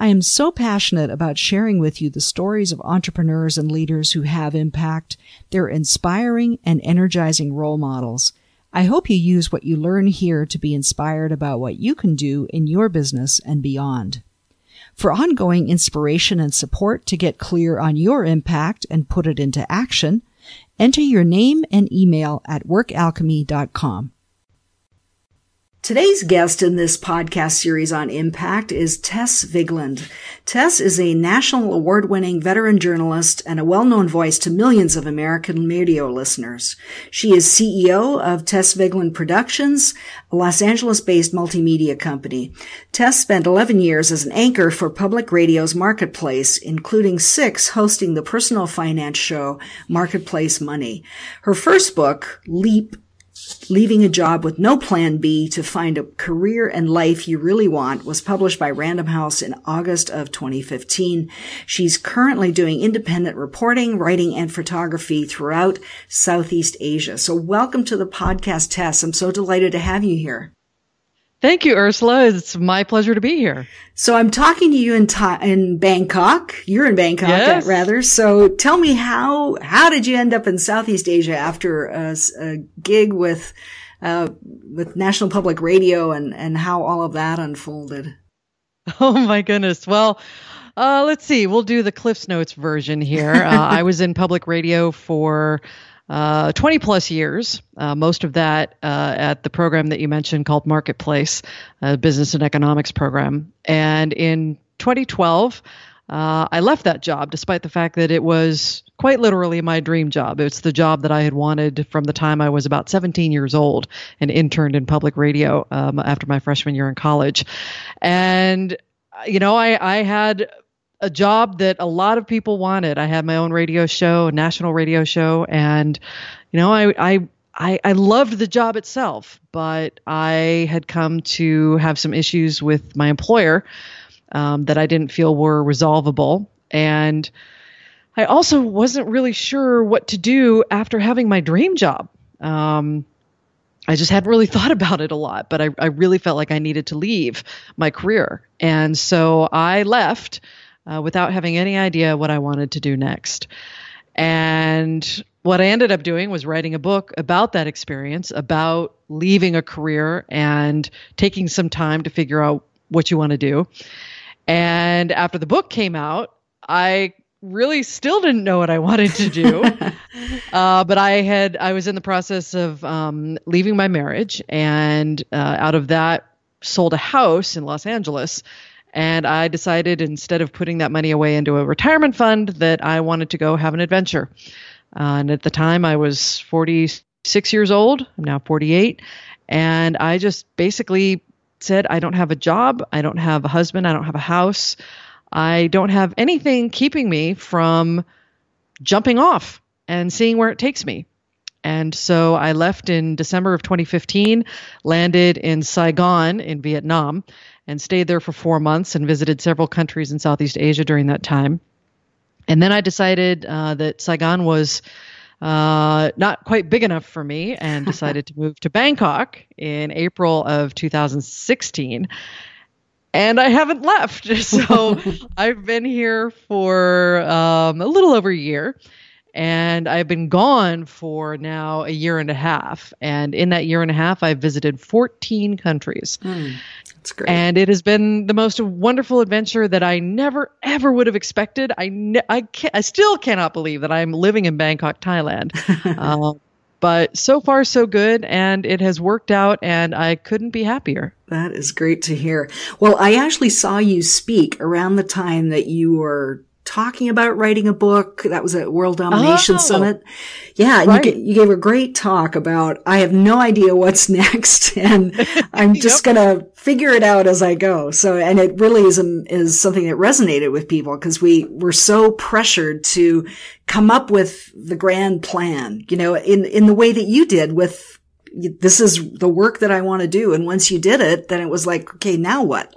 I am so passionate about sharing with you the stories of entrepreneurs and leaders who have impact. They're inspiring and energizing role models. I hope you use what you learn here to be inspired about what you can do in your business and beyond. For ongoing inspiration and support to get clear on your impact and put it into action, enter your name and email at workalchemy.com. Today's guest in this podcast series on impact is Tess Vigland. Tess is a national award winning veteran journalist and a well known voice to millions of American radio listeners. She is CEO of Tess Vigland Productions, a Los Angeles based multimedia company. Tess spent 11 years as an anchor for public radio's Marketplace, including six hosting the personal finance show Marketplace Money. Her first book, Leap, Leaving a Job with No Plan B to Find a Career and Life You Really Want was published by Random House in August of 2015. She's currently doing independent reporting, writing, and photography throughout Southeast Asia. So welcome to the podcast, Tess. I'm so delighted to have you here. Thank you, Ursula. It's my pleasure to be here. So I'm talking to you in in Bangkok. You're in Bangkok, yes. rather. So tell me how how did you end up in Southeast Asia after a, a gig with uh, with National Public Radio and and how all of that unfolded? Oh my goodness. Well. Uh, let's see. We'll do the Cliffs Notes version here. Uh, I was in public radio for uh, 20 plus years, uh, most of that uh, at the program that you mentioned called Marketplace, a business and economics program. And in 2012, uh, I left that job despite the fact that it was quite literally my dream job. It's the job that I had wanted from the time I was about 17 years old and interned in public radio um, after my freshman year in college. And, you know, I, I had a job that a lot of people wanted. I had my own radio show, a national radio show, and you know, I I I, I loved the job itself, but I had come to have some issues with my employer um, that I didn't feel were resolvable, and I also wasn't really sure what to do after having my dream job. Um, I just hadn't really thought about it a lot, but I, I really felt like I needed to leave my career. And so I left uh, without having any idea what I wanted to do next. And what I ended up doing was writing a book about that experience, about leaving a career and taking some time to figure out what you want to do. And after the book came out, I really still didn't know what I wanted to do. uh, but I had I was in the process of um, leaving my marriage, and uh, out of that, sold a house in Los Angeles and I decided instead of putting that money away into a retirement fund, that I wanted to go have an adventure. Uh, and at the time, I was 46 years old. I'm now 48. And I just basically said, I don't have a job. I don't have a husband. I don't have a house. I don't have anything keeping me from jumping off and seeing where it takes me. And so I left in December of 2015, landed in Saigon in Vietnam, and stayed there for four months and visited several countries in Southeast Asia during that time. And then I decided uh, that Saigon was uh, not quite big enough for me and decided to move to Bangkok in April of 2016. And I haven't left. So I've been here for um, a little over a year and I've been gone for now a year and a half. And in that year and a half, I've visited 14 countries. Mm, that's great. And it has been the most wonderful adventure that I never ever would have expected. I ne- I can I still cannot believe that I'm living in Bangkok, Thailand. uh, but so far so good and it has worked out and I couldn't be happier. That is great to hear. Well, I actually saw you speak around the time that you were talking about writing a book. That was at World Domination Oh. Summit. Yeah, and Right. you, you gave a great talk about I have no idea what's next, and I'm just gonna figure it out as I go. So, and it really is um, is something that resonated with people because we were so pressured to come up with the grand plan, you know, in in the way that you did with this is the work that I want to do. And once you did it, then it was like, okay, now what?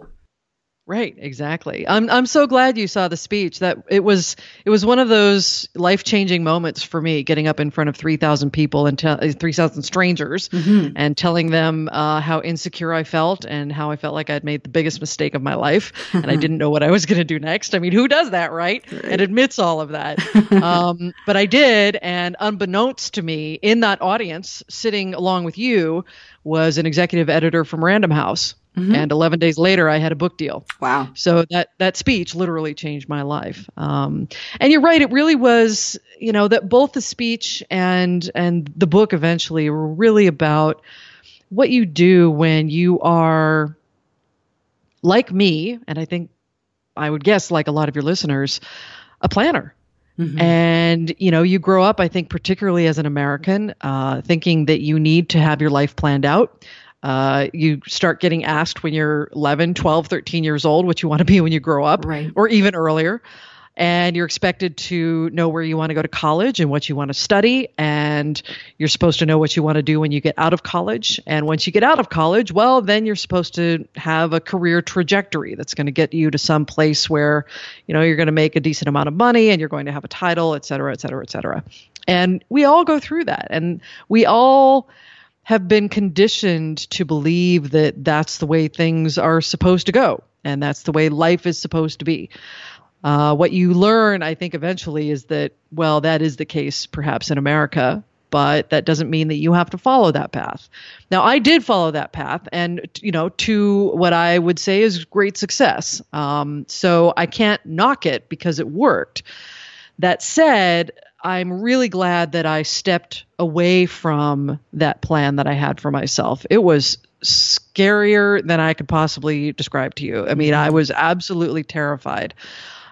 Right, exactly. I'm I'm so glad you saw the speech. That it was it was one of those life changing moments for me, getting up in front of three thousand people and te- three thousand strangers, and telling them uh, how insecure I felt and how I felt like I'd made the biggest mistake of my life, and I didn't know what I was going to do next. I mean, who does that, right? And admits all of that. um, but I did, and unbeknownst to me, in that audience, sitting along with you, was an executive editor from Random House. And 11 days later, I had a book deal. Wow. So that that speech literally changed my life. Um, and you're right; it really was. You know that both the speech and and the book eventually were really about what you do when you are like me, and I think I would guess like a lot of your listeners, a planner. And you know, you grow up, I think, particularly as an American, uh, thinking that you need to have your life planned out. Uh, you start getting asked when you're 11, 12, 13 years old what you want to be when you grow up, Right. or even earlier. And you're expected to know where you want to go to college and what you want to study. And you're supposed to know what you want to do when you get out of college. And once you get out of college, well, then you're supposed to have a career trajectory that's going to get you to some place where, you know, you're going to make a decent amount of money and you're going to have a title, et cetera, et cetera, et cetera. And we all go through that. And we all have been conditioned to believe that that's the way things are supposed to go and that's the way life is supposed to be. Uh, what you learn, I think, eventually is that, well, that is the case perhaps in America, but that doesn't mean that you have to follow that path. Now, I did follow that path and, you know, to what I would say is great success. Um, so I can't knock it because it worked. That said, I'm really glad that I stepped away from that plan that I had for myself. It was scarier than I could possibly describe to you. I mean, I was absolutely terrified.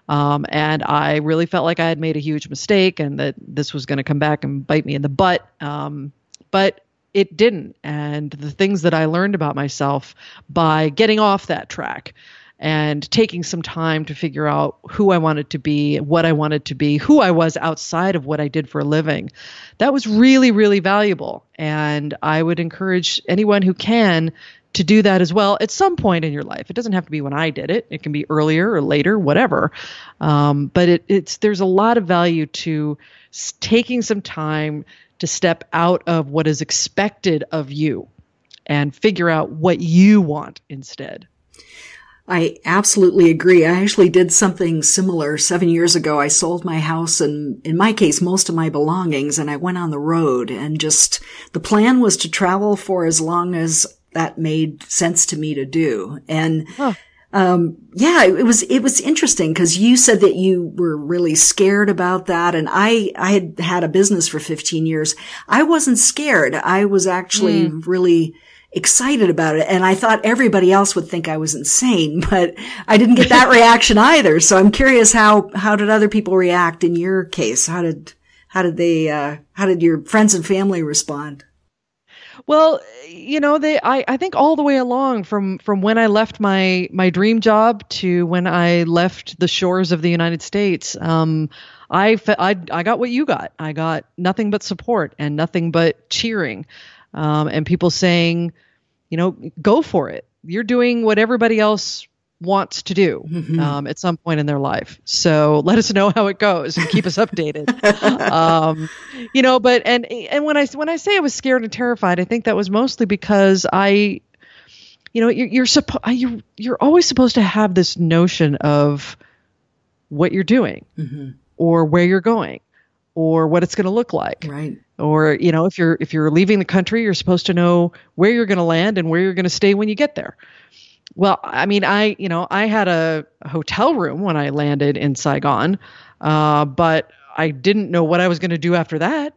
Um, and I really felt like I had made a huge mistake and that this was going to come back and bite me in the butt. Um, but it didn't. And the things that I learned about myself by getting off that track and taking some time to figure out who I wanted to be, what I wanted to be, who I was outside of what I did for a living. That was really, really valuable. And I would encourage anyone who can to do that as well at some point in your life. It doesn't have to be when I did it. It can be earlier or later, whatever. Um, but it, it's there's a lot of value to taking some time to step out of what is expected of you and figure out what you want instead. I absolutely agree. I actually did something similar seven years ago. I sold my house and in my case, most of my belongings and I went on the road and just the plan was to travel for as long as that made sense to me to do. And, Huh. um, yeah, it was, it was interesting because you said that you were really scared about that. And I, I had had a business for 15 years. I wasn't scared. I was actually really, excited about it. And I thought everybody else would think I was insane, but I didn't get that reaction either. So I'm curious how, how did other people react in your case? How did, how did they, uh, how did your friends and family respond? Well, you know, they I, I think all the way along from from when I left my my dream job to when I left the shores of the United States, um, I, I I got what you got. I got nothing but support and nothing but cheering, um, and people saying, you know, go for it. You're doing what everybody else wants to do um, at some point in their life. So let us know how it goes and keep us updated. um, you know, but and and when I when I say I was scared and terrified, I think that was mostly because I, you know, you're you're supposed you you're always supposed to have this notion of what you're doing or where you're going or what it's going to look like. Right. or you know if you're if you're leaving the country you're supposed to know where you're going to land and where you're going to stay when you get there. Well i mean i you know i had a, hotel room when i landed in saigon uh, but i didn't know what i was going to do after that.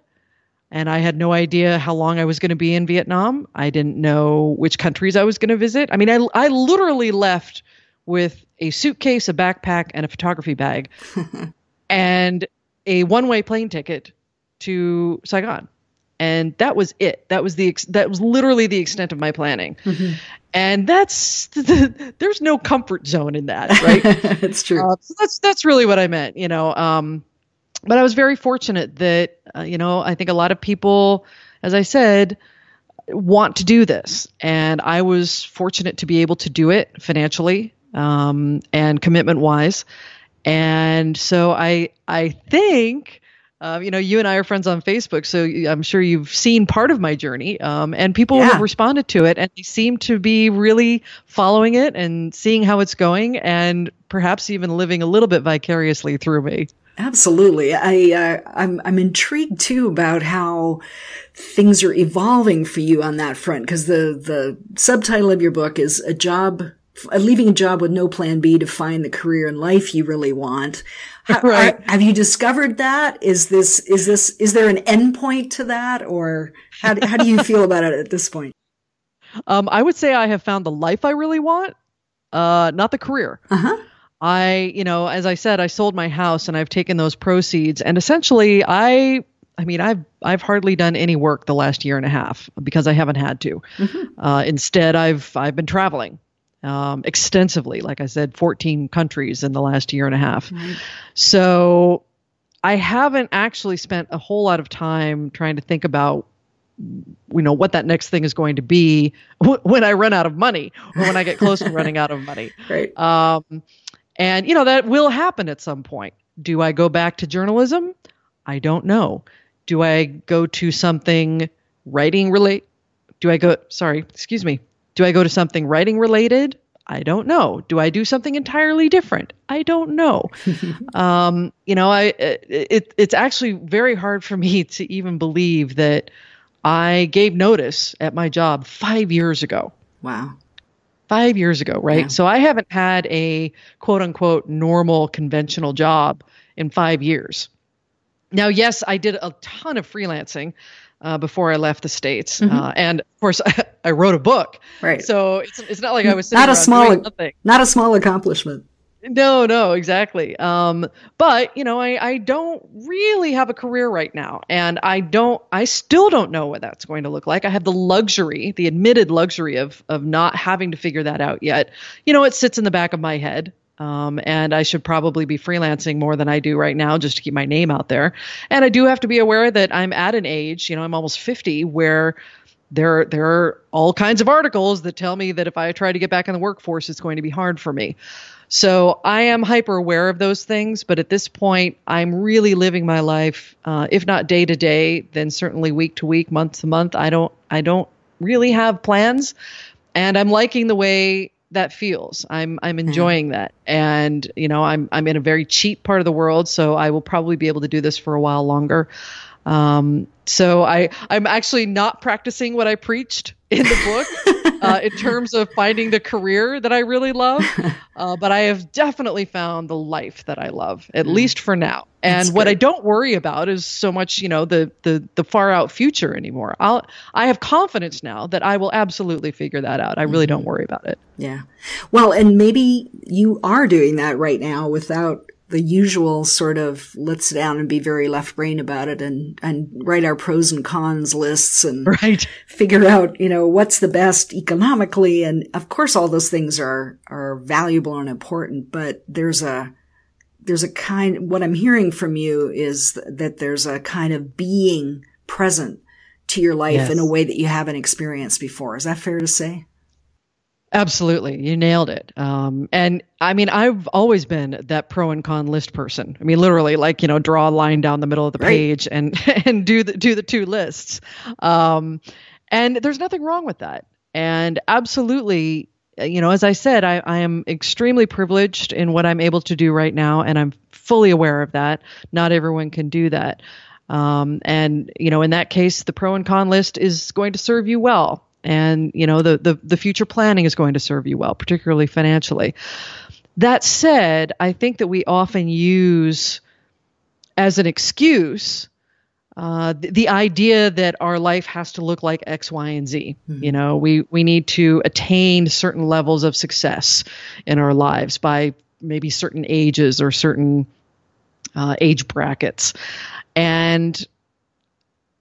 And i had no idea how long i was going to be in vietnam. I didn't know which countries i was going to visit. I mean I, I literally left with a suitcase, a backpack, and a photography bag, and a one-way plane ticket to Saigon. And that was it. That was the ex- that was literally the extent of my planning. Mm-hmm. And that's the, there's no comfort zone in that, right? it's true. Uh, so that's that's really what I meant, you know. Um, but I was very fortunate that uh, you know I think a lot of people, as I said, want to do this, and I was fortunate to be able to do it financially um, and commitment wise. And so I I think. Uh, you know, you and I are friends on Facebook, so I'm sure you've seen part of my journey. Um, and people yeah. have responded to it, and they seem to be really following it and seeing how it's going, and perhaps even living a little bit vicariously through me. Absolutely. I, uh, I'm, I'm intrigued too about how things are evolving for you on that front. Cause the, the subtitle of your book is a job, leaving a job with no plan B to find the career and life you really want. How, right. Are, have you discovered that? Is this, is this, is there an endpoint to that or how, how do you feel about it at this point? Um, I would say I have found the life I really want, uh, not the career. Uh-huh. I, you know, as I said, I sold my house and I've taken those proceeds and essentially I I mean, I've I've hardly done any work the last year and a half because I haven't had to. Mm-hmm. Uh, instead, I've I've been traveling um, extensively. Like I said, 14 countries in the last year and a half. Right. So I haven't actually spent a whole lot of time trying to think about you know what that next thing is going to be when I run out of money or when I get close to running out of money. Right. Um, and, you know, that will happen at some point. Do I go back to journalism? I don't know. Do I go to something writing relate? Do I go, sorry, excuse me. Do I go to something writing related? I don't know. Do I do something entirely different? I don't know. um, you know, I it, it's actually very hard for me to even believe that I gave notice at my job five years ago. Wow five years ago, right? Yeah. So I haven't had a quote unquote normal conventional job in five years. Now, yes, I did a ton of freelancing uh, before I left the states, mm-hmm. uh, and of course, I, I, wrote a book. Right. So it's, it's not like I was not a small not a small accomplishment. No, no, exactly. Um, but you know, I, I don't really have a career right now, and I don't, I still don't know what that's going to look like. I have the luxury, the admitted luxury of of not having to figure that out yet. You know, it sits in the back of my head. Um, and I should probably be freelancing more than I do right now just to keep my name out there. And I do have to be aware that I'm at an age, you know, I'm almost 50, where there there are all kinds of articles that tell me that if I try to get back in the workforce, it's going to be hard for me. So I am hyper aware of those things, but at this point, I'm really living my life, uh, if not day to day, then certainly week to week, month to month. I don't, I don't really have plans, and I'm liking the way that feels. I'm, I'm mm-hmm. enjoying mm. that, and you know, I'm, I'm in a very cheap part of the world, so I will probably be able to do this for a while longer. Um, so I, I'm actually not practicing what I preached in the book uh, in terms of finding the career that I really love, uh, but I have definitely found the life that I love, at mm. least for now. And That's what. I don't worry about is so much, you know, the the the far out future anymore. I'll I have confidence now that I will absolutely figure that out. I really mm-hmm. don't worry about it. Yeah. Well, and maybe you are doing that right now without the usual sort of let's sit down and be very left brain about it and, and write our pros and cons lists and right. figure out, you know, what's the best economically. And of course, all those things are, are valuable and important, but there's a, there's a kind, what I'm hearing from you is that there's a kind of being present to your life yes. in a way that you haven't experienced before. Is that fair to say? Absolutely. You nailed it. Um, and I mean, I've always been that pro and con list person. I mean, literally like, you know, draw a line down the middle of the right. page and, and do the, do the two lists. Um, and there's nothing wrong with that. And absolutely, you know, as I said, I, I am extremely privileged in what I'm able to do right now. And I'm fully aware of that. Not everyone can do that. Um, and, you know, in that case, the pro and con list is going to serve you well and you know the, the the future planning is going to serve you well particularly financially that said i think that we often use as an excuse uh, the, the, idea that our life has to look like X, Y, and Z. Mm-hmm. You know, we we need to attain certain levels of success in our lives by maybe certain ages or certain uh, age brackets, and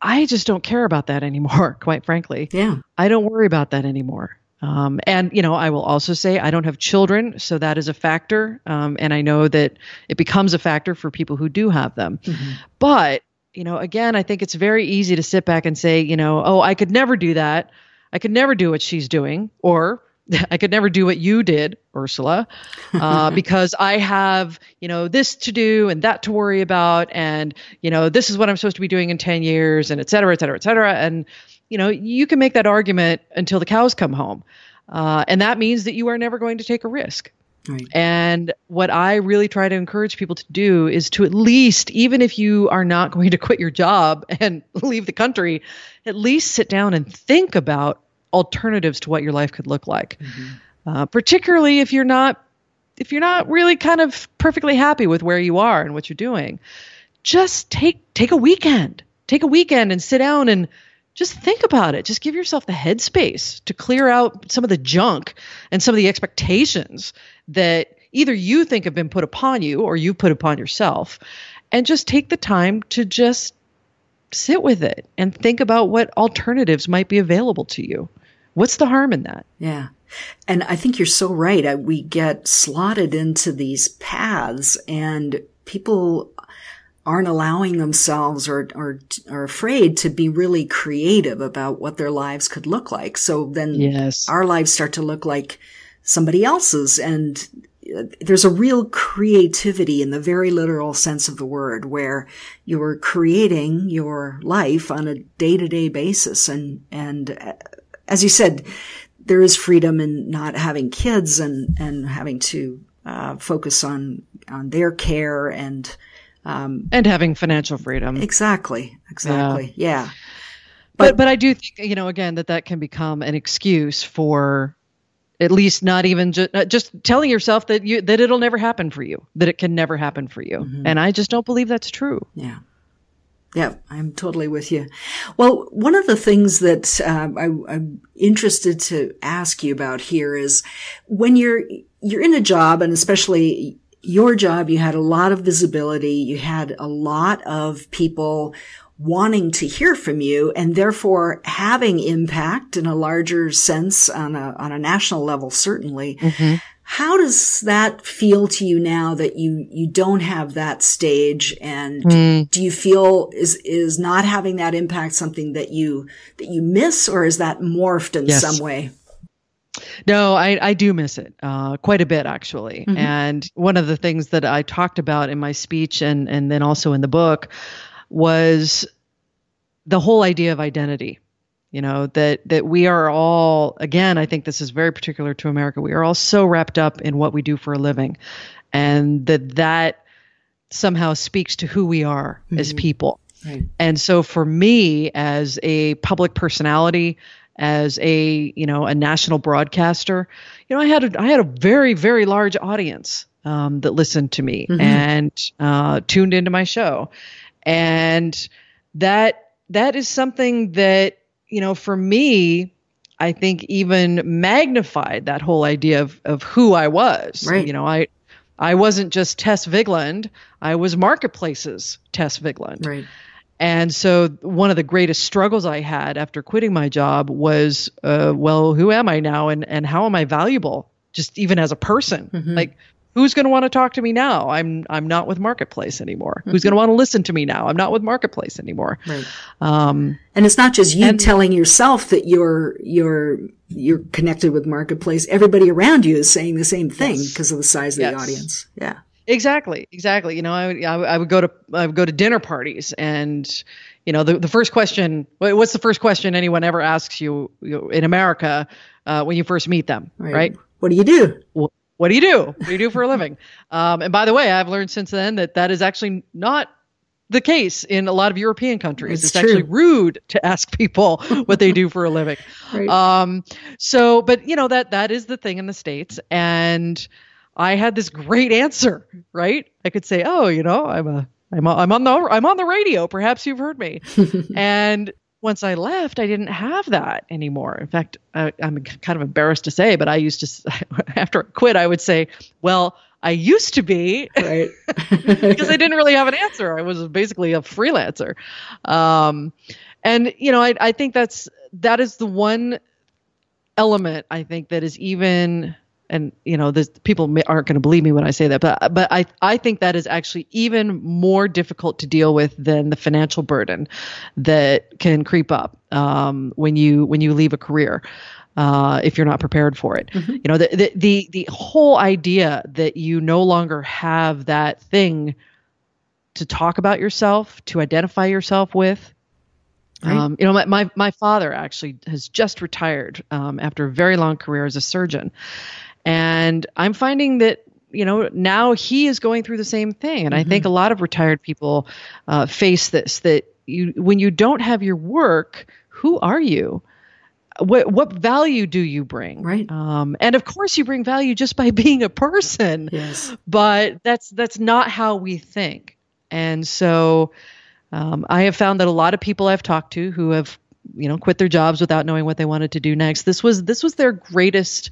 I just don't care about that anymore. Quite frankly, yeah, I don't worry about that anymore. Um, and you know, I will also say I don't have children, so that is a factor. Um, and I know that it becomes a factor for people who do have them. Mm-hmm. But you know, again, I think it's very easy to sit back and say, you know, oh, I could never do that. I could never do what she's doing, or I could never do what you did, Ursula, uh, because I have, you know, this to do and that to worry about. And, you know, this is what I'm supposed to be doing in 10 years and et cetera, et cetera, et cetera. And, you know, you can make that argument until the cows come home. Uh, and that means that you are never going to take a risk. Right. And what I really try to encourage people to do is to at least, even if you are not going to quit your job and leave the country, at least sit down and think about alternatives to what your life could look like. Mm-hmm. Uh, particularly if you're not if you're not really kind of perfectly happy with where you are and what you're doing, just take take a weekend. Take a weekend and sit down and just think about it. Just give yourself the headspace to clear out some of the junk and some of the expectations that either you think have been put upon you or you put upon yourself. And just take the time to just sit with it and think about what alternatives might be available to you. What's the harm in that? Yeah. And I think you're so right. We get slotted into these paths and people aren't allowing themselves or, or are afraid to be really creative about what their lives could look like. So then yes. our lives start to look like somebody else's. And uh, there's a real creativity in the very literal sense of the word where you're creating your life on a day to day basis. And, and uh, as you said, there is freedom in not having kids and, and having to uh, focus on, on their care and, um, and having financial freedom. Exactly. Exactly. Yeah. yeah. But, but, I do think you know again that that can become an excuse for at least not even just uh, just telling yourself that you that it'll never happen for you that it can never happen for you mm-hmm. and i just don't believe that's true yeah yeah i'm totally with you well one of the things that uh, I, i'm interested to ask you about here is when you're you're in a job and especially your job, you had a lot of visibility. You had a lot of people wanting to hear from you and therefore having impact in a larger sense on a, on a national level, certainly. Mm-hmm. How does that feel to you now that you, you don't have that stage? And mm. do you feel is, is not having that impact something that you, that you miss or is that morphed in yes. some way? No, I, I do miss it uh, quite a bit, actually. Mm-hmm. And one of the things that I talked about in my speech and, and then also in the book was the whole idea of identity. You know, that, that we are all, again, I think this is very particular to America, we are all so wrapped up in what we do for a living. And that that somehow speaks to who we are mm-hmm. as people. Right. And so for me, as a public personality, as a you know a national broadcaster, you know I had a, I had a very very large audience um, that listened to me mm-hmm. and uh, tuned into my show, and that that is something that you know for me I think even magnified that whole idea of of who I was. Right. You know I. I wasn't just Tess Vigland. I was Marketplace's Tess Vigland. Right. And so one of the greatest struggles I had after quitting my job was, uh, well, who am I now, and and how am I valuable, just even as a person? Mm-hmm. Like, who's going to want to talk to me now? I'm I'm not with Marketplace anymore. Mm-hmm. Who's going to want to listen to me now? I'm not with Marketplace anymore. Right. Um, and it's not just you and, telling yourself that you're you're you're connected with Marketplace. Everybody around you is saying the same thing yes. because of the size of yes. the audience. Yeah. Exactly, exactly. You know, I, I, would go to I would go to dinner parties, and you know, the the first question, what's the first question anyone ever asks you, in America uh, when you first meet them, right? right? What do you do? Well, what do you do? What do you do for a living? Um, and by the way, I've learned since then that that is actually not the case in a lot of European countries. It's, it's actually rude to ask people what they do for a living. right. Um, so, but you know that that is the thing in the states, and I had this great answer, right? I could say, "Oh, you know, I'm a I'm I'm on the I'm on the radio. Perhaps you've heard me. and once I left, I didn't have that anymore. In fact, I, am kind of embarrassed to say, but I used to after I quit, I would say, "Well, I used to be," right? because I didn't really have an answer. I was basically a freelancer, um, and you know, I I think that's that is the one element I think that is even and you know this, people aren't going to believe me when I say that, but but I I think that is actually even more difficult to deal with than the financial burden that can creep up um, when you when you leave a career. Uh, if you're not prepared for it, mm-hmm. you know the, the the the whole idea that you no longer have that thing to talk about yourself, to identify yourself with, Right. Um, you know, my, my, my father actually has just retired um, after a very long career as a surgeon. And I'm finding that you know now he is going through the same thing. And mm-hmm. i think mm-hmm. a lot of retired people uh, face this that you when you don't have your work who are you? What what value do you bring? Right. Um, and of course you bring value just by being a person. Yes. But that's that's not how we think. And so um, i have found that a lot of people i've talked to who have you know quit their jobs without knowing what they wanted to do next. This was this was their greatest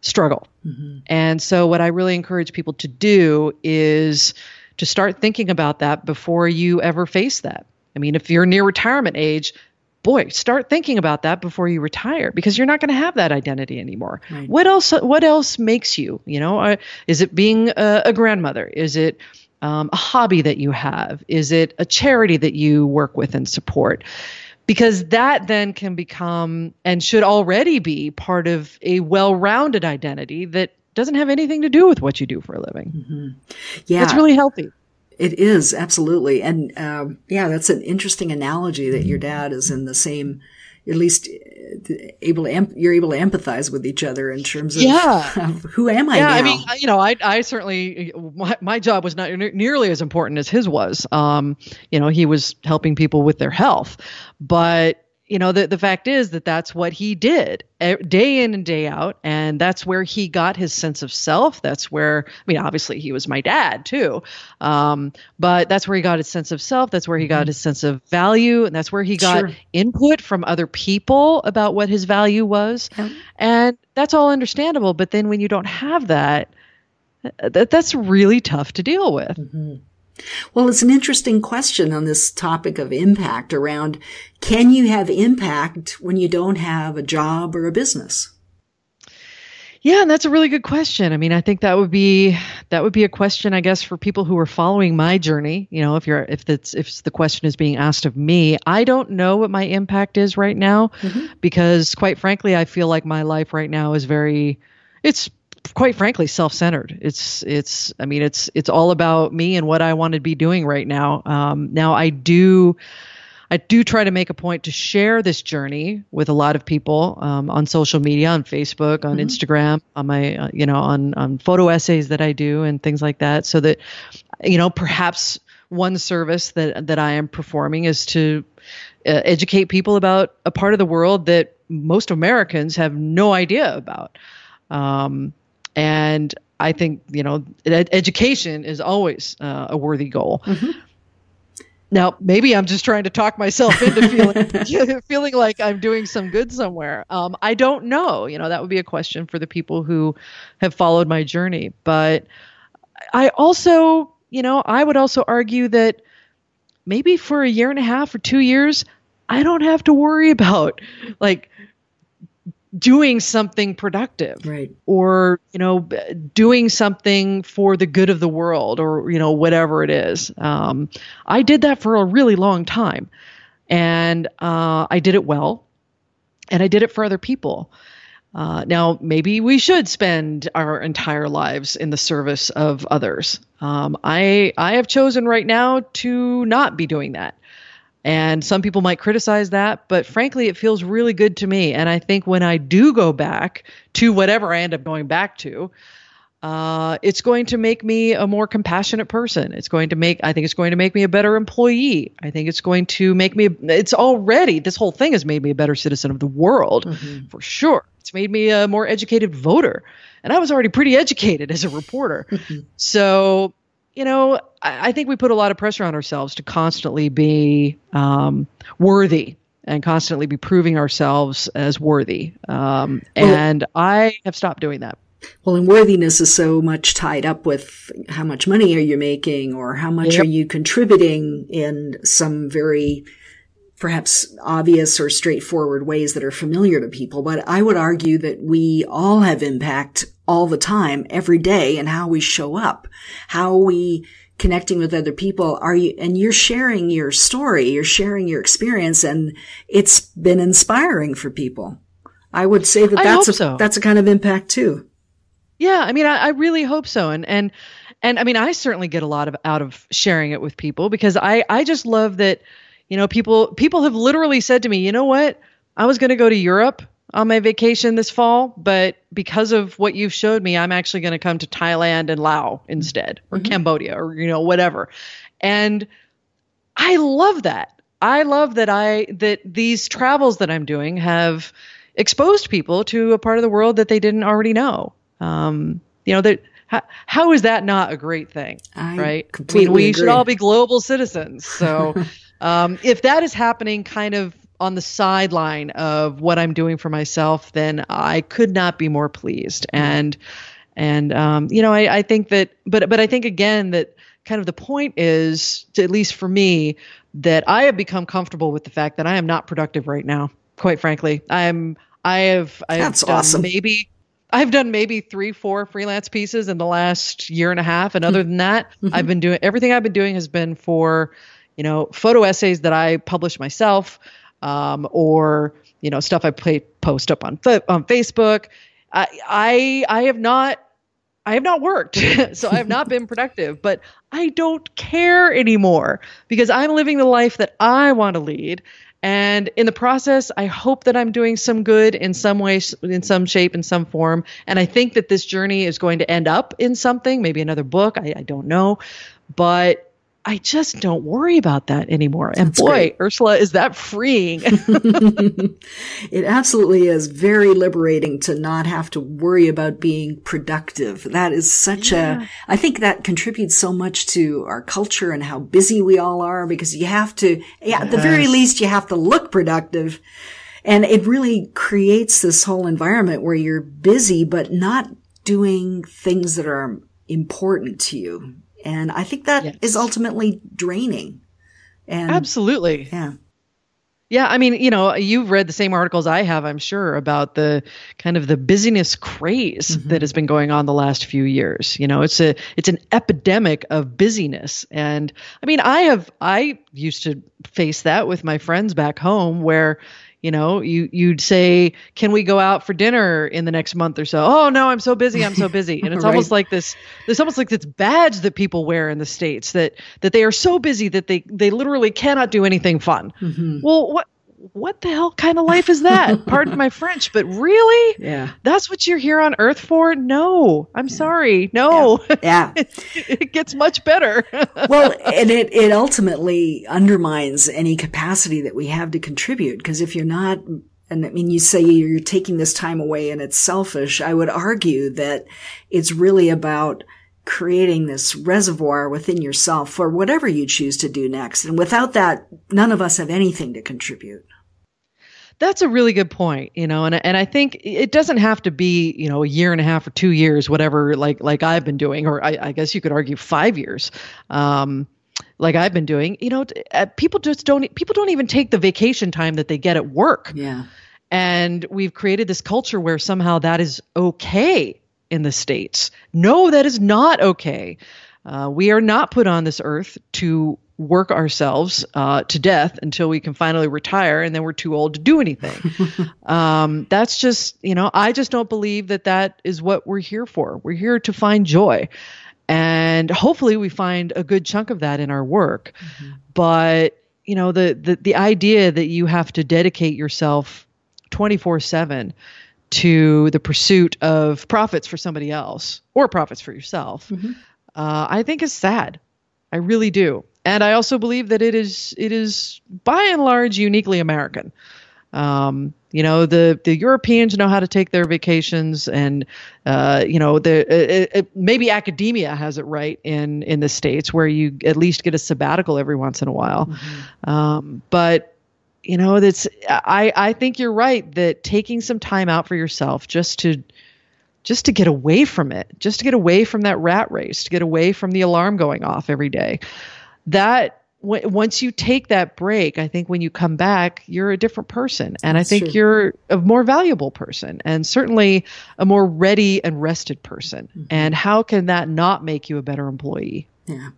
struggle. Mm-hmm. And so, what I really encourage people to do is to start thinking about that before you ever face that. I mean, if you're near retirement age, boy, start thinking about that before you retire because you're not going to have that identity anymore. Right. What else? What else makes you? You know, is it being a, a grandmother? Is it um, a hobby that you have? Is it a charity that you work with and support? Because that then can become and should already be part of a well-rounded identity that doesn't have anything to do with what you do for a living. Mm-hmm. Yeah, it's really healthy. It is absolutely, and um, yeah, that's an interesting analogy that your dad is in the same, at least uh, able to you're able to empathize with each other in terms of, yeah. of who am I yeah, now? I mean, you know, I I certainly my, my job was not nearly as important as his was. Um, you know, he was helping people with their health, but you know the, the fact is that that's what he did day in and day out and that's where he got his sense of self that's where i mean obviously he was my dad too um, but that's where he got his sense of self that's where he got mm-hmm. his sense of value and that's where he got sure. input from other people about what his value was yeah. and that's all understandable but then when you don't have that that, that's really tough to deal with mm-hmm. Well, it's an interesting question on this topic of impact around can you have impact when you don't have a job or a business? Yeah, and that's a really good question. I mean, I think that would be that would be a question, I guess, for people who are following my journey. You know, if you're if it's if the question is being asked of me, I don't know what my impact is right now, mm-hmm. because quite frankly, I feel like my life right now is very it's quite frankly self-centered it's it's i mean it's it's all about me and what i want to be doing right now um, now i do I do try to make a point to share this journey with a lot of people um, on social media, on Facebook, on mm-hmm. Instagram, on my, uh, you know, on, on photo essays that I do and things like that, so that, you know, perhaps one service that that I am performing is to uh, educate people about a part of the world that most Americans have no idea about. Um, and I think you know ed- education is always uh, a worthy goal. Mm-hmm. Now, maybe I'm just trying to talk myself into feeling feeling like I'm doing some good somewhere. Um, I don't know. You know, that would be a question for the people who have followed my journey. But I also, you know, I would also argue that maybe for a year and a half or two years, I don't have to worry about like doing something productive right. or you know doing something for the good of the world or you know whatever it is. Um, i did that for a really long time. And uh, i did it well. And i did it for other people. Uh, now maybe we should spend our entire lives in the service of others. Um, i i have chosen right now to not be doing that and some people might criticize that, but frankly, it feels really good to me. And I think when I do go back to whatever I end up going back to, uh, it's going to make me a more compassionate person. It's going to make, I think it's going to make me a better employee. I think it's going to make me, it's already, this whole thing has made me a better citizen of the world mm-hmm. for sure. It's made me a more educated voter. And I was already pretty educated as a reporter. So you know, I, I, think we put a lot of pressure on ourselves to constantly be um, worthy and constantly be proving ourselves as worthy. Um, and well, I have stopped doing that. Well, and worthiness is so much tied up with how much money are you making or how much yep. are you contributing in some very perhaps obvious or straightforward ways that are familiar to people. But I would argue that we all have impact all the time, every day in how we show up, how we connecting with other people are you and you're sharing your story you're sharing your experience and it's been inspiring for people i would say that that's a so. that's a kind of impact too yeah i mean I, I really hope so and and and i mean i certainly get a lot of out of sharing it with people because i i just love that you know people people have literally said to me you know what i was going to go to europe on my vacation this fall, but because of what you've showed me, I'm actually going to come to Thailand and Laos instead, or mm-hmm. Cambodia, or you know whatever. And I love that. I love that I that these travels that I'm doing have exposed people to a part of the world that they didn't already know. Um, you know that how, how is that not a great thing, I right? I mean, we agree. should all be global citizens. So um, if that is happening, kind of on the sideline of what I'm doing for myself, then I could not be more pleased. And and um, you know, I, I think that, but but I think again that kind of the point is, to, at least for me, that I have become comfortable with the fact that I am not productive right now. Quite frankly, I'm I have I have That's awesome. maybe I've done maybe three, four freelance pieces in the last year and a half. And other than that, mm-hmm. I've been doing everything I've been doing has been for, you know, photo essays that I publish myself, um, or you know stuff I play, post up on on Facebook. I, I I have not I have not worked, so I have not been productive. But I don't care anymore because I'm living the life that I want to lead. And in the process, I hope that I'm doing some good in some way, in some shape, in some form. And I think that this journey is going to end up in something, maybe another book. I, I don't know. But I just don't worry about that anymore. And That's boy, great. Ursula, is that freeing? it absolutely is very liberating to not have to worry about being productive. That is such yeah. a, I think that contributes so much to our culture and how busy we all are because you have to, yeah, yes. at the very least, you have to look productive. And it really creates this whole environment where you're busy, but not doing things that are important to you and I think that yes. is ultimately draining. And absolutely. Yeah. Yeah, I mean, you know, you've read the same articles I have, I'm sure, about the kind of the busyness craze mm-hmm. that has been going on the last few years. You know, it's a it's an epidemic of busyness. And I mean, I have I used to face that with my friends back home where you know you you'd say can we go out for dinner in the next month or so oh no i'm so busy i'm so busy and it's right. almost like this there's almost like this badge that people wear in the states that that they are so busy that they they literally cannot do anything fun mm-hmm. well what what the hell kind of life is that? Pardon my French, but really? Yeah. That's what you're here on Earth for? No, I'm yeah. sorry. No. Yeah. yeah. it, it, gets much better. well, and it, it ultimately undermines any capacity that we have to contribute. Because if you're not, and I mean, you say you're taking this time away and it's selfish. I would argue that it's really about creating this reservoir within yourself for whatever you choose to do next. And without that, none of us have anything to contribute. That's a really good point, you know, and and I think it doesn't have to be, you know, a year and a half or two years, whatever, like like I've been doing, or I, I guess you could argue five years, um, like I've been doing. You know, uh, people just don't people don't even take the vacation time that they get at work. Yeah, and we've created this culture where somehow that is okay in the states. No, that is not okay. Uh, we are not put on this earth to work ourselves uh, to death until we can finally retire and then we're too old to do anything. um, that's just, you know, I just don't believe that that is what we're here for. We're here to find joy. And hopefully we find a good chunk of that in our work. Mm-hmm. But, you know, the, the, the idea that you have to dedicate yourself 24 7 to the pursuit of profits for somebody else or profits for yourself, mm-hmm. uh, I think is sad. I really do and I also believe that it is it is by and large uniquely American. Um, you know, the the Europeans know how to take their vacations, and uh, you know, the it, it, maybe academia has it right in in the states where you at least get a sabbatical every once in a while. Mm-hmm. Um, but you know, that's I I think you're right that taking some time out for yourself just to just to get away from it, just to get away from that rat race, to get away from the alarm going off every day. That w- once you take that break, I think when you come back, you're a different person. And That's I think true. you're a more valuable person and certainly a more ready and rested person. Mm-hmm. And how can that not make you a better employee? Yeah.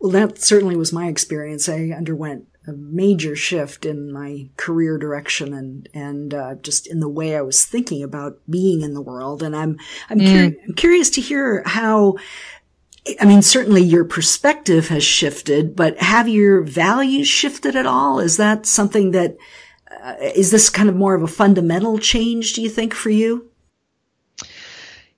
Well, that certainly was my experience. I underwent a major shift in my career direction and and uh, just in the way I was thinking about being in the world. And I'm I'm, mm. curi- I'm curious to hear how. I mean, certainly your perspective has shifted, but have your values shifted at all? Is that something that uh, is this kind of more of a fundamental change? Do you think for you?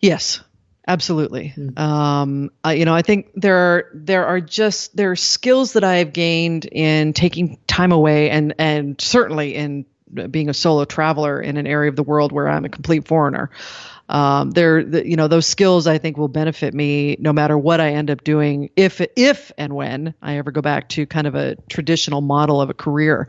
Yes, Absolutely. Mm. Um, I, you know, I think there are there are just there are skills that I have gained in taking time away, and and certainly in being a solo traveler in an area of the world where I'm a complete foreigner um, they're the, you know those skills I think will benefit me no matter what I end up doing if if and when I ever go back to kind of a traditional model of a career,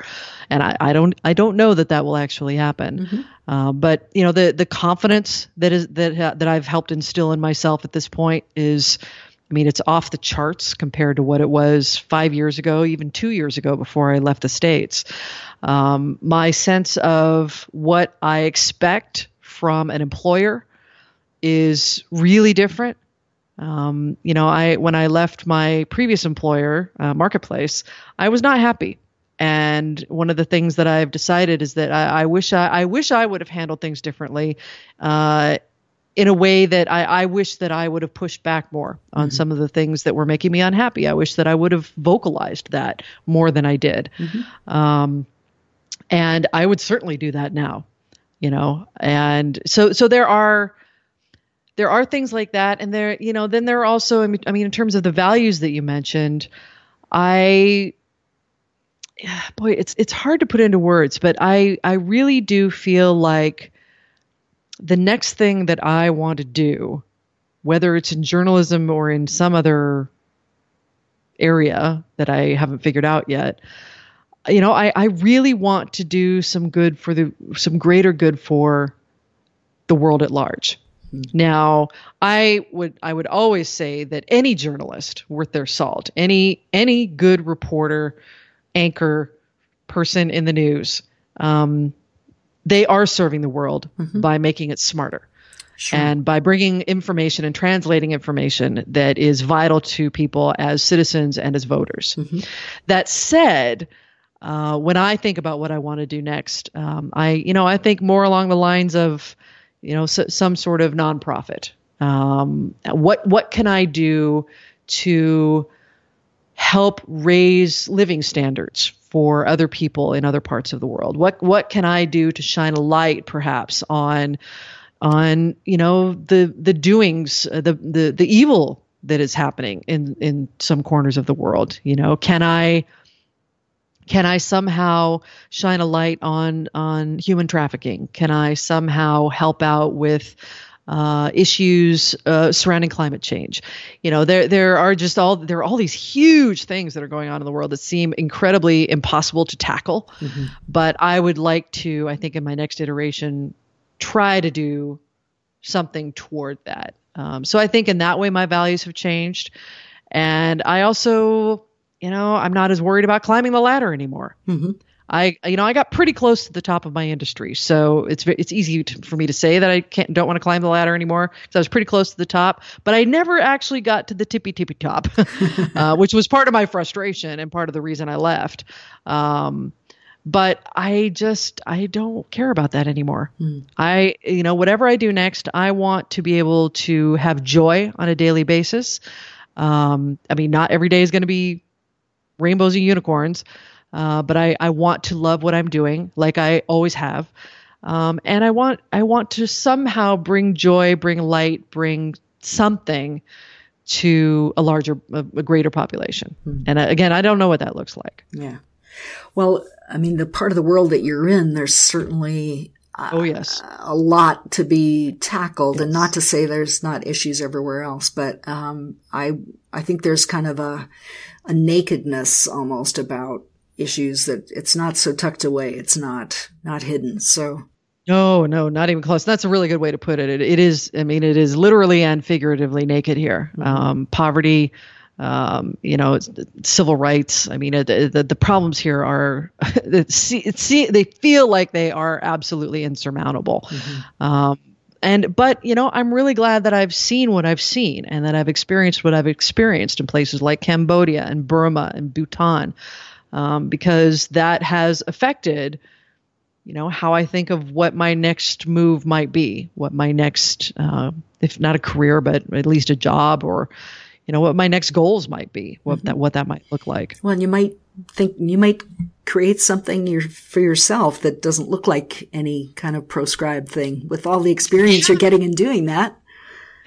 and I, I don't I don't know that that will actually happen. Mm-hmm. Uh, but you know the the confidence that is that that I've helped instill in myself at this point is. I mean, it's off the charts compared to what it was five years ago, even two years ago before I left the States. Um, my sense of what I expect from an employer is really different. Um, you know, I when I left my previous employer, uh, Marketplace, I was not happy. And one of the things that I've decided is that I, I wish I, I, wish I would have handled things differently, uh, in a way that I, I, wish that I would have pushed back more on mm-hmm. some of the things that were making me unhappy. I wish that I would have vocalized that more than I did. Mm-hmm. Um, and I would certainly do that now you know and so so there are there are things like that and there you know then there are also i mean in terms of the values that you mentioned i boy it's it's hard to put into words but i i really do feel like the next thing that i want to do whether it's in journalism or in some other area that i haven't figured out yet you know, I, I really want to do some good for the some greater good for the world at large. Mm-hmm. Now, I would I would always say that any journalist worth their salt, any any good reporter, anchor, person in the news, um, they are serving the world mm-hmm. by making it smarter. Sure. And by bringing information and translating information that is vital to people as citizens and as voters. Mm-hmm. That said, uh, when I think about what I want to do next, um, I you know I think more along the lines of you know s- some sort of nonprofit. Um, what what can I do to help raise living standards for other people in other parts of the world? What what can I do to shine a light, perhaps, on on you know the the doings, uh, the the the evil that is happening in in some corners of the world? You know, can I can I somehow shine a light on on human trafficking? Can I somehow help out with uh, issues uh, surrounding climate change. You know, there there are just all there are all these huge things that are going on in the world that seem incredibly impossible to tackle. Mm-hmm. But I would like to, I think, in my next iteration, try to do something toward that. Um, so I think in that way, my values have changed, and I also you know, I'm not as worried about climbing the ladder anymore. Mm-hmm. I, you know, I got pretty close to the top of my industry, so it's it's easy to, for me to say that I can't don't want to climb the ladder anymore because I was pretty close to the top, but I never actually got to the tippy tippy top, uh, which was part of my frustration and part of the reason I left. Um, but I just I don't care about that anymore. Mm. I you know whatever I do next, I want to be able to have joy on a daily basis. Um, I mean, not every day is going to be rainbows and unicorns. Uh, but I, I want to love what I'm doing, like I always have. Um, and I want I want to somehow bring joy, bring light, bring something to a larger, a, a greater population. Hmm. And uh, again, I don't know what that looks like. Yeah. Well, I mean, the part of the world that you're in, there's certainly oh yes a lot to be tackled, yes. and not to say there's not issues everywhere else, but um, I I think there's kind of a a nakedness almost about issues that it's not so tucked away, it's not not hidden. So no, no, not even close. That's a really good way to put it. It, it is, I mean, it is literally and figuratively naked here. Mm-hmm. Um, poverty, um, you know, civil rights. I mean, it, the, the problems here are, see, see, they feel like they are absolutely insurmountable. Mm-hmm. Um, and, but, you know, I'm really glad that I've seen what I've seen and that I've experienced what I've experienced in places like Cambodia and Burma and Bhutan, um, because that has affected, you know, how I think of what my next move might be, what my next, uh, if not a career, but at least a job or, you know what my next goals might be what mm-hmm. that what that might look like. Well and you might think you might create something your, for yourself that doesn't look like any kind of proscribed thing with all the experience you're getting in doing that.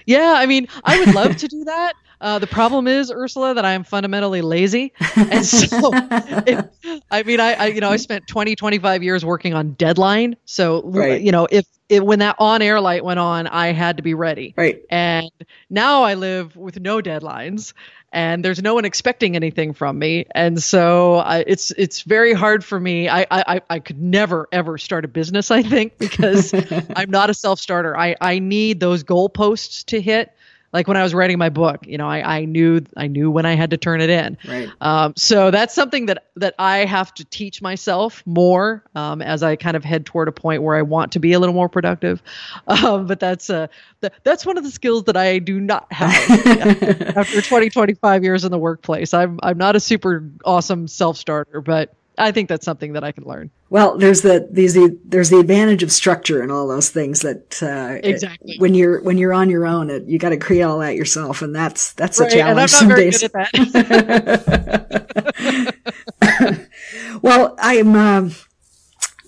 Yeah i mean i would love to do that uh, the problem is, Ursula, that I am fundamentally lazy. And so, if, I mean, I, I, you know, I spent 20, 25 years working on deadline. So, right. you know, if, when that on air light went on, I had to be ready. Right. And now I live with no deadlines and there's no one expecting anything from me and so I, it's it's very hard for me I, I i could never ever start a business i think because i'm not a self-starter i i need those goalposts to hit like when I was writing my book, you know, I, I knew I knew when I had to turn it in. Right. Um, so that's something that that I have to teach myself more um, as I kind of head toward a point where I want to be a little more productive. Um, but that's uh, th- that's one of the skills that I do not have after 20, 25 years in the workplace. I'm I'm not a super awesome self starter, but I think that's something that I can learn. Well, there's the there's the there's the advantage of structure and all those things that uh, exactly when you're when you're on your own, it, you got to create all that yourself, and that's that's right, a challenge some days. well, I'm. Um,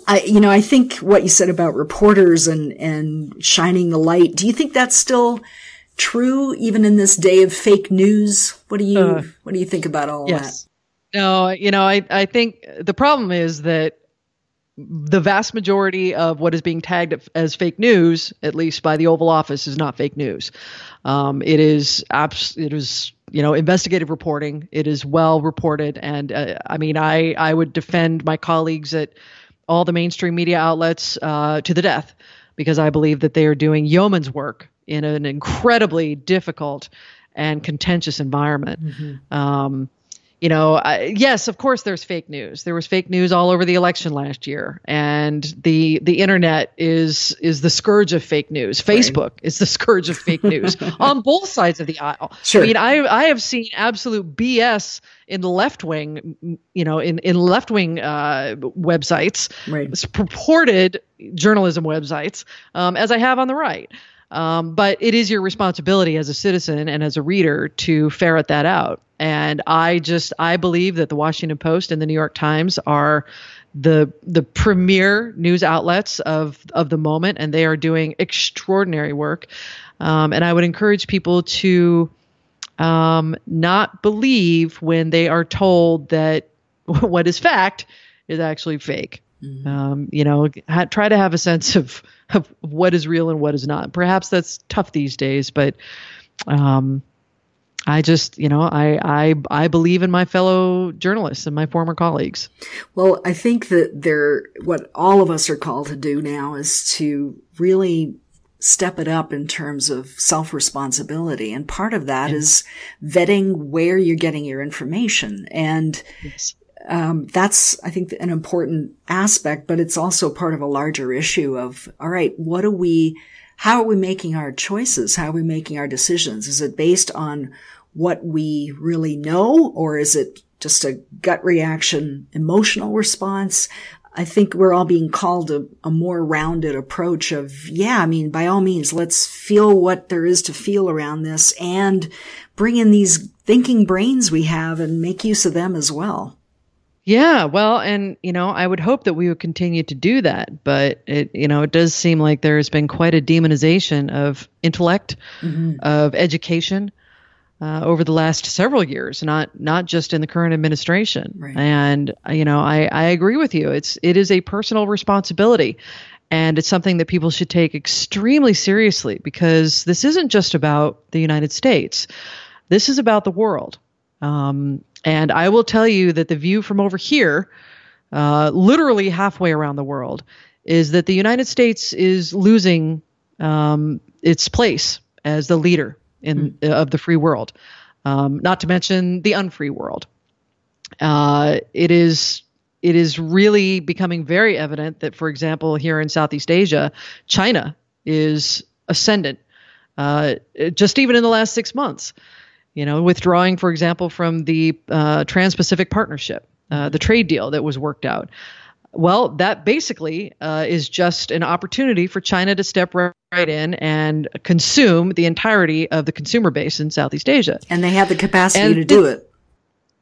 I, you know, I think what you said about reporters and, and shining the light. Do you think that's still true even in this day of fake news? What do you, uh, what do you think about all yes. that? No, you know, I, I think the problem is that the vast majority of what is being tagged as fake news, at least by the Oval Office, is not fake news. Um, it is abs- it is you know investigative reporting. It is well reported, and uh, I mean, I I would defend my colleagues at all the mainstream media outlets uh, to the death because I believe that they are doing yeoman's work in an incredibly difficult and contentious environment. Mm-hmm. Um, you know, I, yes, of course, there's fake news. There was fake news all over the election last year, and the the internet is is the scourge of fake news. Facebook right. is the scourge of fake news on both sides of the aisle. Sure. I mean, I I have seen absolute BS in the left wing, you know, in in left wing uh, websites, right. purported journalism websites, um, as I have on the right. Um, but it is your responsibility as a citizen and as a reader to ferret that out. And I just I believe that the Washington Post and the New York Times are the the premier news outlets of of the moment, and they are doing extraordinary work. Um, and I would encourage people to um, not believe when they are told that what is fact is actually fake. Mm-hmm. Um, you know, ha- try to have a sense of, of what is real and what is not. Perhaps that's tough these days, but um, I just, you know, I, I, I believe in my fellow journalists and my former colleagues. Well, I think that there, what all of us are called to do now is to really step it up in terms of self responsibility. And part of that yes. is vetting where you're getting your information. And yes um, that's, I think, an important aspect, but it's also part of a larger issue of, all right, what do we, how are we making our choices? How are we making our decisions? Is it based on what we really know, or is it just a gut reaction, emotional response? I think we're all being called a, a, more rounded approach of, yeah, I mean, by all means, let's feel what there is to feel around this and bring in these thinking brains we have and make use of them as well. Yeah, well, and you know, I would hope that we would continue to do that, but it you know, it does seem like there has been quite a demonization of intellect, mm-hmm. of education, uh, over the last several years, not not just in the current administration. Right. And uh, you know, I, I agree with you. It's it is a personal responsibility, and it's something that people should take extremely seriously because this isn't just about the United States. This is about the world. Um, and I will tell you that the view from over here, uh, literally halfway around the world, is that the United States is losing um, its place as the leader in mm. of the free world. Um, not to mention the unfree world. Uh, it is it is really becoming very evident that, for example, here in Southeast Asia, China is ascendant. Uh, just even in the last six months, you know, withdrawing, for example, from the uh, Trans-Pacific Partnership, uh, the trade deal that was worked out. Well, that basically uh, is just an opportunity for China to step right, right in and consume the entirety of the consumer base in Southeast Asia. And they have the capacity and to do it.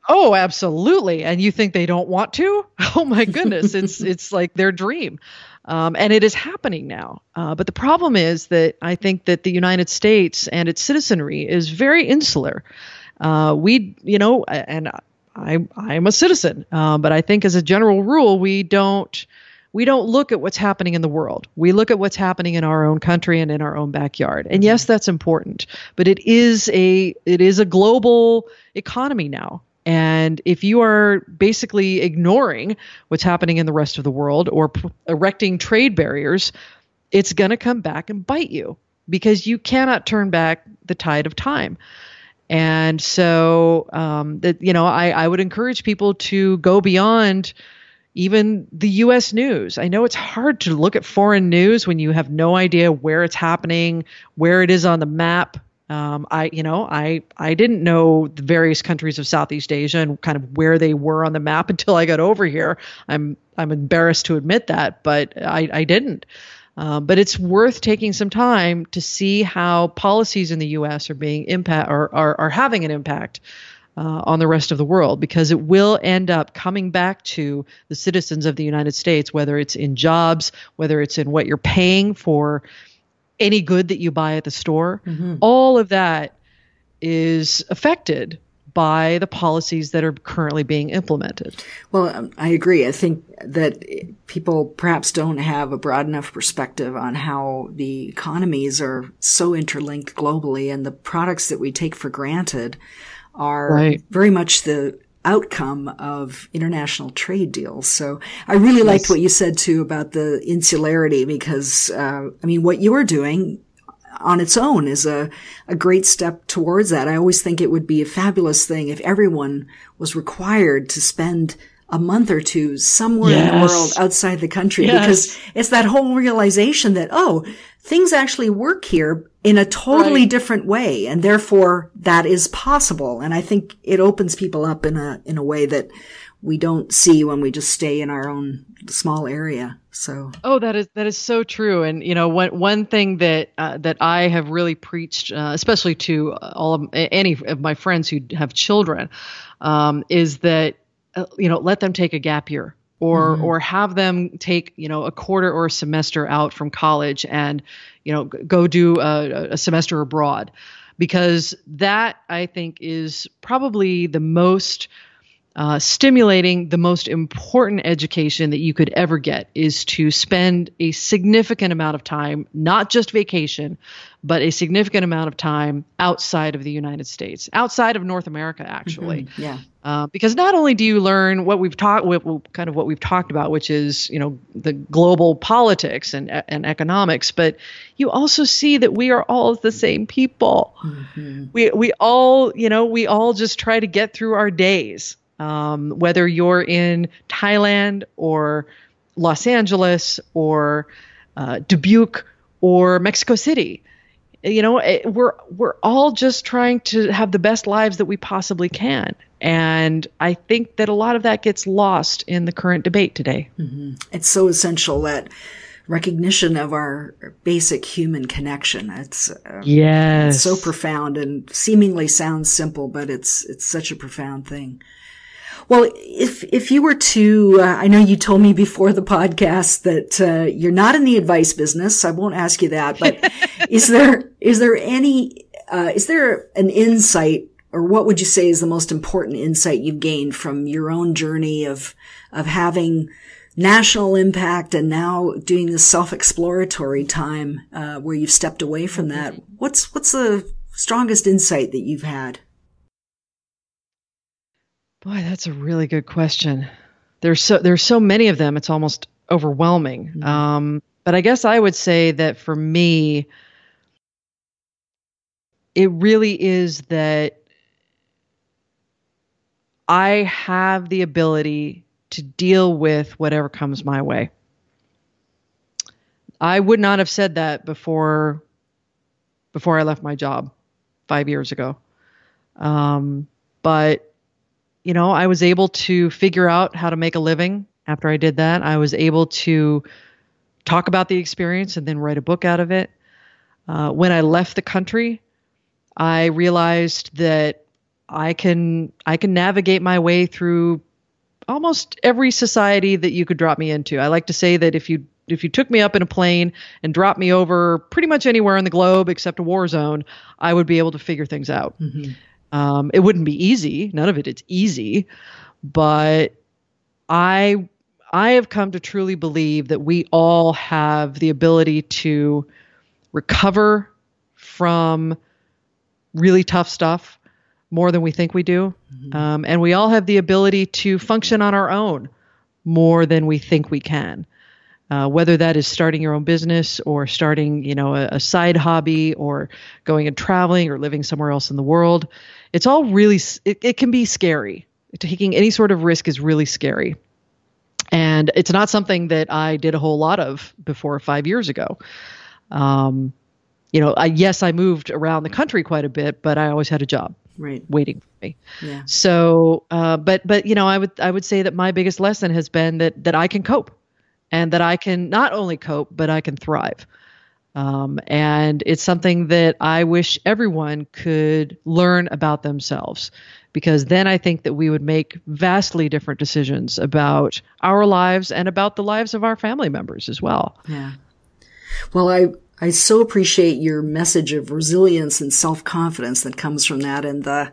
Oh, absolutely. And you think they don't want to? Oh my goodness, it's it's like their dream. Um, and it is happening now. Uh, but the problem is that I think that the United States and its citizenry is very insular. Uh, we, you know, and I I'm a citizen, uh, but I think as a general rule, we don't we don't look at what's happening in the world. We look at what's happening in our own country and in our own backyard. And yes, mm-hmm. that's important, but it is a it is a global economy now. And if you are basically ignoring what's happening in the rest of the world or p- erecting trade barriers, it's going to come back and bite you because you cannot turn back the tide of time. And so, um, that you know, I, I would encourage people to go beyond even the U.S. news. I know it's hard to look at foreign news when you have no idea where it's happening, where it is on the map. Um, I, you know, I I didn't know the various countries of Southeast Asia and kind of where they were on the map until I got over here. I'm I'm embarrassed to admit that, but I I didn't. Um, but it's worth taking some time to see how policies in the U.S. are being impact or are, are having an impact uh, on the rest of the world because it will end up coming back to the citizens of the United States, whether it's in jobs, whether it's in what you're paying for any good that you buy at the store. Mm-hmm. All of that is affected by the policies that are currently being implemented. Well, um, I agree. I think that people perhaps don't have a broad enough perspective on how the economies are so interlinked globally and the products that we take for granted are right. very much the outcome of international trade deals. So I really yes. liked what you said too about the insularity because, uh, I mean, what you're doing on its own is a, a great step towards that. I always think it would be a fabulous thing if everyone was required to spend a month or two somewhere yes. in the world outside the country yes. because it's that whole realization that, oh, things actually work here in a totally right. different way. And therefore that is possible. And I think it opens people up in a, in a way that we don't see when we just stay in our own small area. So oh, that is that is so true. And you know, one one thing that uh, that I have really preached, uh, especially to all of any of my friends who have children, um, is that uh, you know let them take a gap year or mm-hmm. or have them take you know a quarter or a semester out from college and you know go do a, a semester abroad because that I think is probably the most uh, stimulating the most important education that you could ever get is to spend a significant amount of time, not just vacation, but a significant amount of time outside of the United States, outside of North America, actually. Mm-hmm. Yeah. Uh, because not only do you learn what we've talked, kind of what we've talked about, which is you know the global politics and and economics, but you also see that we are all the same people. Mm-hmm. We we all you know we all just try to get through our days um, whether you're in Thailand or Los Angeles or uh, Dubuque or Mexico City. You know, it, we're we're all just trying to have the best lives that we possibly can, and I think that a lot of that gets lost in the current debate today. Mm-hmm. It's so essential that recognition of our basic human connection. It's uh, yes, it's so profound and seemingly sounds simple, but it's it's such a profound thing. Well, if if you were to, uh, I know you told me before the podcast that uh, you're not in the advice business. I won't ask you that, but is there is there any uh, is there an insight or what would you say is the most important insight you've gained from your own journey of, of having national impact and now doing this self-exploratory time, uh, where you've stepped away from that? What's, what's the strongest insight that you've had? Boy, that's a really good question. There's so there's so many of them. It's almost overwhelming. Mm-hmm. Um, but I guess I would say that for me, it really is that I have the ability to deal with whatever comes my way. I would not have said that before before I left my job five years ago. Um, but you know, I was able to figure out how to make a living after I did that. I was able to talk about the experience and then write a book out of it. Uh, when I left the country, I realized that I can I can navigate my way through almost every society that you could drop me into. I like to say that if you if you took me up in a plane and dropped me over pretty much anywhere in the globe except a war zone, I would be able to figure things out. Mm-hmm. Um, it wouldn't be easy. None of it it is easy, but I I have come to truly believe that we all have the ability to recover from really tough stuff more than we think we do, mm-hmm. um, and we all have the ability to function on our own more than we think we can. Uh, whether that is starting your own business or starting, you know, a, a, side hobby or going and traveling or living somewhere else in the world, it's all really it, it can be scary. Taking any sort of risk is really scary, and it's not something that I did a whole lot of before five years ago. Um, you know, I, yes, I moved around the country quite a bit, but I always had a job right. waiting for me. Yeah. So, uh, but but you know, I would I would say that my biggest lesson has been that that I can cope and that I can not only cope, but I can thrive. Um, and it's something that I wish everyone could learn about themselves because then I think that we would make vastly different decisions about our lives and about the lives of our family members as well. Yeah. Well, I, I so appreciate your message of resilience and self-confidence that comes from that and the,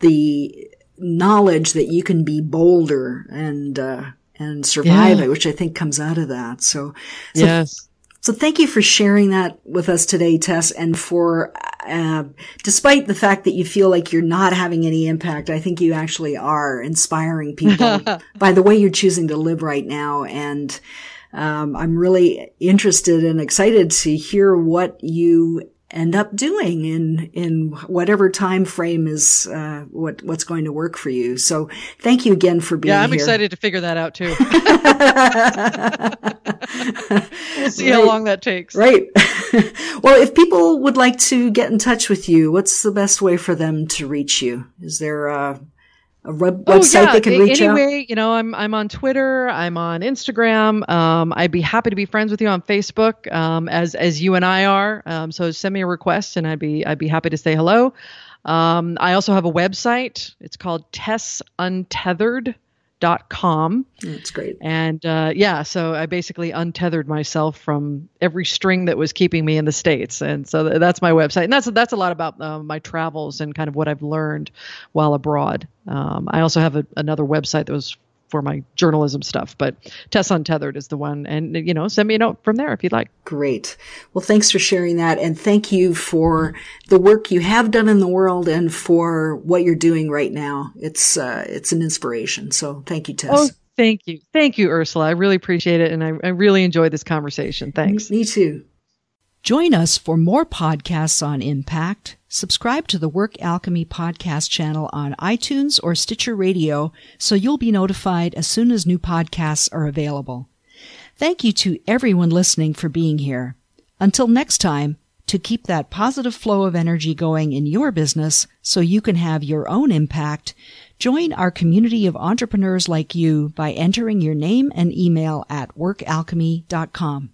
the knowledge that you can be bolder and, uh, and survive yeah. it, which I think comes out of that. So, so yes. So thank you for sharing that with us today, Tess, and for, uh, despite the fact that you feel like you're not having any impact, I think you actually are inspiring people by the way you're choosing to live right now. And, um, I'm really interested and excited to hear what you end up doing in in whatever time frame is uh, what what's going to work for you. So thank you again for being here. Yeah, I'm here. excited to figure that out too. we'll see right. how long that takes. Right. well, if people would like to get in touch with you, what's the best way for them to reach you? Is there a a web- oh, website yeah. they can reach anyway, out? you know, I'm I'm on Twitter, I'm on Instagram. Um, I'd be happy to be friends with you on Facebook, um, as as you and I are. Um, so send me a request, and I'd be I'd be happy to say hello. Um, I also have a website. It's called Tess Untethered dot com. That's great. And uh, yeah, so I basically untethered myself from every string that was keeping me in the states, and so that's my website. And that's that's a lot about uh, my travels and kind of what I've learned while abroad. Um, I also have a, another website that was for my journalism stuff. But Tess Untethered is the one. And, you know, send me a note from there if you'd like. Great. Well, thanks for sharing that. And thank you for the work you have done in the world and for what you're doing right now. It's, uh, it's an inspiration. So thank you, Tess. Oh, thank you. Thank you, Ursula. I really appreciate it. And I, I really enjoyed this conversation. Thanks. Me too. Join us for more podcasts on impact. Subscribe to the Work Alchemy podcast channel on iTunes or Stitcher Radio so you'll be notified as soon as new podcasts are available. Thank you to everyone listening for being here. Until next time, to keep that positive flow of energy going in your business so you can have your own impact, join our community of entrepreneurs like you by entering your name and email at workalchemy.com.